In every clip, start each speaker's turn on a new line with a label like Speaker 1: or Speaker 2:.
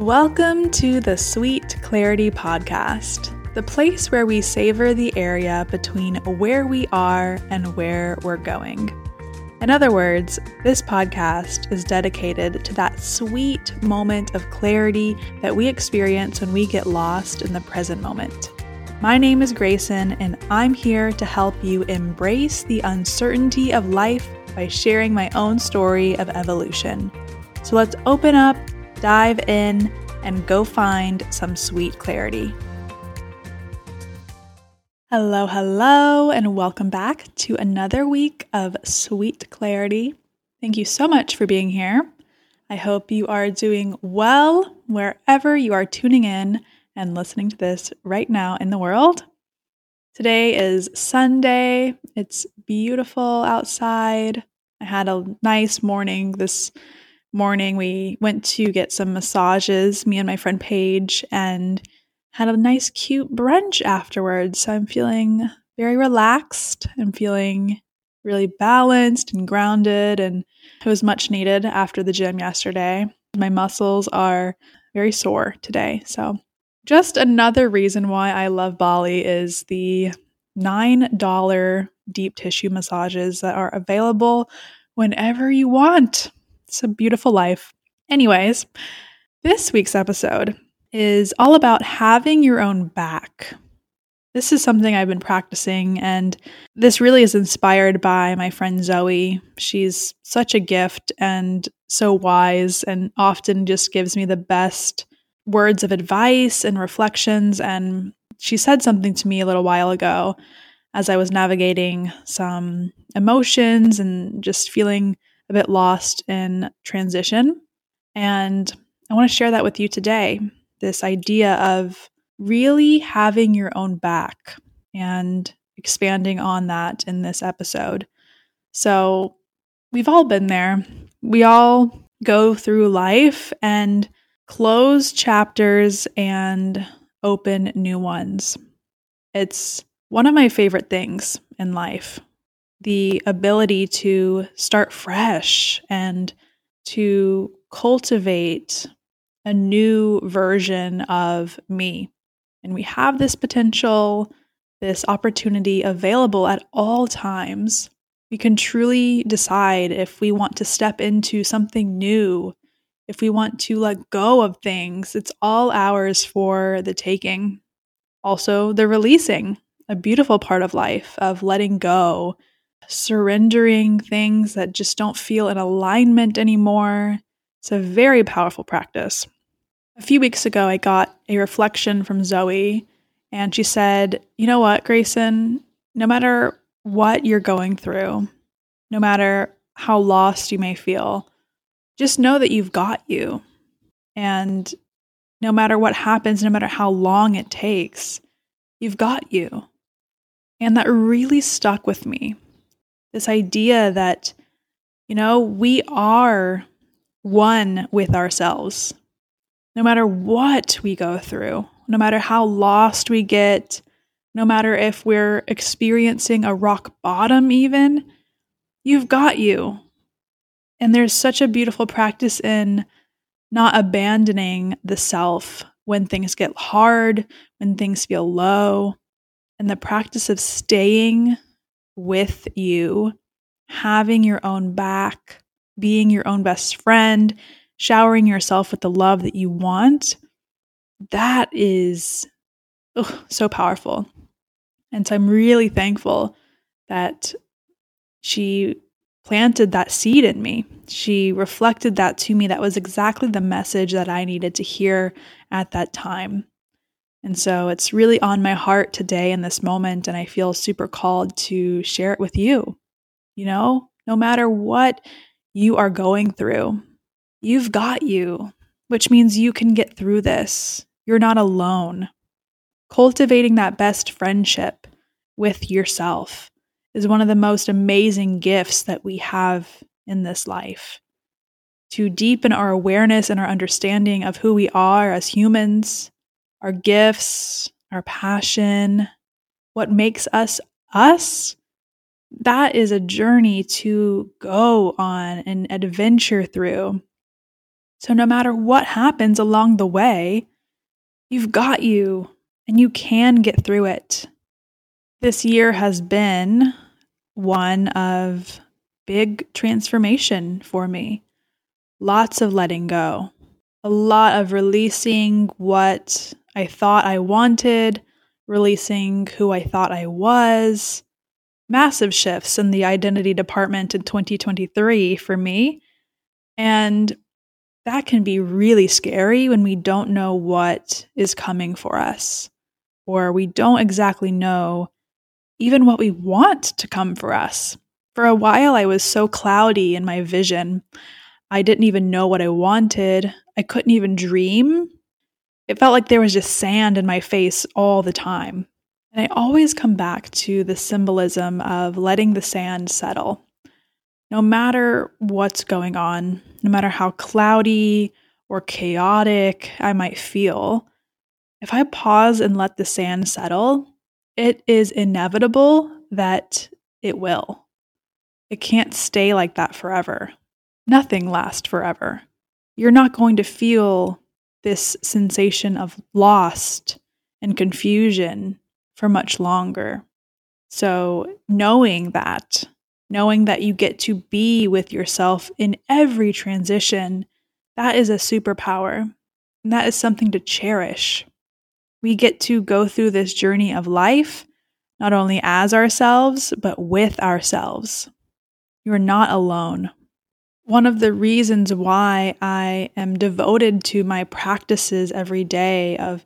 Speaker 1: Welcome to the Sweet Clarity Podcast, the place where we savor the area between where we are and where we're going. In other words, this podcast is dedicated to that sweet moment of clarity that we experience when we get lost in the present moment. My name is Grayson, and I'm here to help you embrace the uncertainty of life by sharing my own story of evolution. So let's open up dive in, and go find some sweet clarity. Hello, hello, and welcome back to another week of Sweet Clarity. Thank you so much for being here. I hope you are doing well wherever you are tuning in and listening to this right now in the world. Today is Sunday. It's beautiful outside. I had a nice morning this morning, we went to get some massages, me and my friend Paige, and had a nice, cute brunch afterwards. So I'm feeling very relaxed. I'm feeling really balanced and grounded, and it was much needed after the gym yesterday. My muscles are very sore today. So, just another reason why I love Bali is the $9 deep tissue massages that are available whenever you want. It's a beautiful life. Anyways, this week's episode is all about having your own back. This is something I've been practicing, and this really is inspired by my friend Zoe. She's such a gift and so wise, and often just gives me the best words of advice and reflections. And she said something to me a little while ago as I was navigating some emotions and just feeling a bit lost in transition. And I want to share that with you today this idea of really having your own back and expanding on that in this episode. So, we've all been there. We all go through life and close chapters and open new ones. It's one of my favorite things in life the ability to start fresh and to cultivate a new version of me. And we have this potential, this opportunity available at all times. We can truly decide if we want to step into something new, if we want to let go of things. It's all ours for the taking. Also, the releasing, a beautiful part of life of letting go surrendering things that just don't feel in alignment anymore. It's a very powerful practice. A few weeks ago, I got a reflection from Zoe, and she said, You know what, Grayson? No matter what you're going through, no matter how lost you may feel, just know that you've got you. And no matter what happens, no matter how long it takes, you've got you. And that really stuck with me this idea that, you know, we are one with ourselves. No matter what we go through, no matter how lost we get, no matter if we're experiencing a rock bottom, even, you've got you. And there's such a beautiful practice in not abandoning the self when things get hard, when things feel low, and the practice of staying with you, having your own back, being your own best friend, showering yourself with the love that you want, that is ugh, so powerful. And so I'm really thankful that she planted that seed in me. She reflected that to me. That was exactly the message that I needed to hear at that time. And so it's really on my heart today in this moment. And I feel super called to share it with you. You know, no matter what you are going through, you've got you, which means you can get through this. You're not alone. Cultivating that best friendship with yourself is one of the most amazing gifts that we have in this life. To deepen our awareness and our understanding of who we are as humans, our gifts, our passion, what makes us us, that is a journey to go on an adventure through. So no matter what happens along the way, you've got you and you can get through it. This year has been one of big transformation for me. Lots of letting go, a lot of releasing what I thought I wanted, releasing who I thought I was. Massive shifts in the identity department in 2023 for me. And that can be really scary when we don't know what is coming for us, or we don't exactly know even what we want to come for us. For a while, I was so cloudy in my vision. I didn't even know what I wanted. I couldn't even dream. It felt like there was just sand in my face all the time. And I always come back to the symbolism of letting the sand settle. No matter what's going on, no matter how cloudy or chaotic I might feel, if I pause and let the sand settle, it is inevitable that it will. It can't stay like that forever. Nothing lasts forever. You're not going to feel this sensation of lost and confusion for much longer. So, knowing that, knowing that you get to be with yourself in every transition, that is a superpower. And that is something to cherish. We get to go through this journey of life, not only as ourselves, but with ourselves. You're not alone. One of the reasons why I am devoted to my practices every day of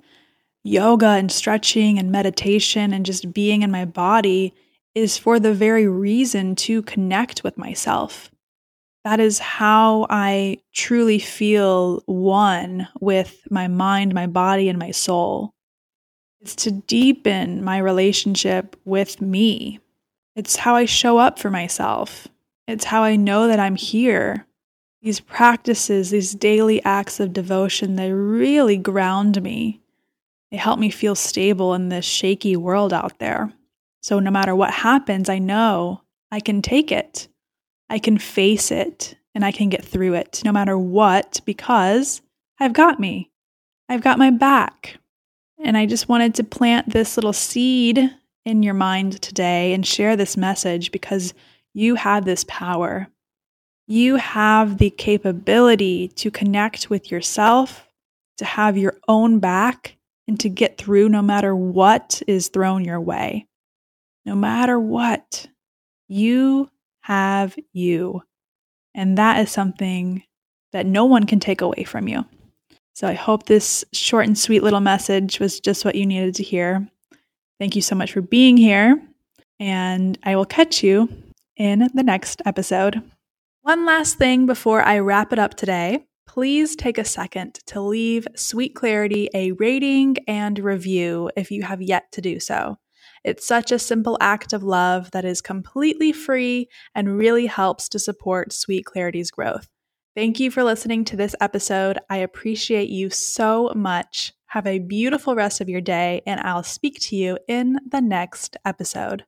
Speaker 1: yoga and stretching and meditation and just being in my body is for the very reason to connect with myself. That is how I truly feel one with my mind, my body, and my soul. It's to deepen my relationship with me. It's how I show up for myself. It's how I know that I'm here. These practices, these daily acts of devotion, they really ground me. They help me feel stable in this shaky world out there. So no matter what happens, I know I can take it. I can face it and I can get through it no matter what because I've got me. I've got my back. And I just wanted to plant this little seed in your mind today and share this message because you have this power. You have the capability to connect with yourself, to have your own back, and to get through no matter what is thrown your way. No matter what, you have you. And that is something that no one can take away from you. So I hope this short and sweet little message was just what you needed to hear. Thank you so much for being here, and I will catch you in the next episode. One last thing before I wrap it up today. Please take a second to leave Sweet Clarity a rating and review if you have yet to do so. It's such a simple act of love that is completely free and really helps to support Sweet Clarity's growth. Thank you for listening to this episode. I appreciate you so much. Have a beautiful rest of your day, and I'll speak to you in the next episode.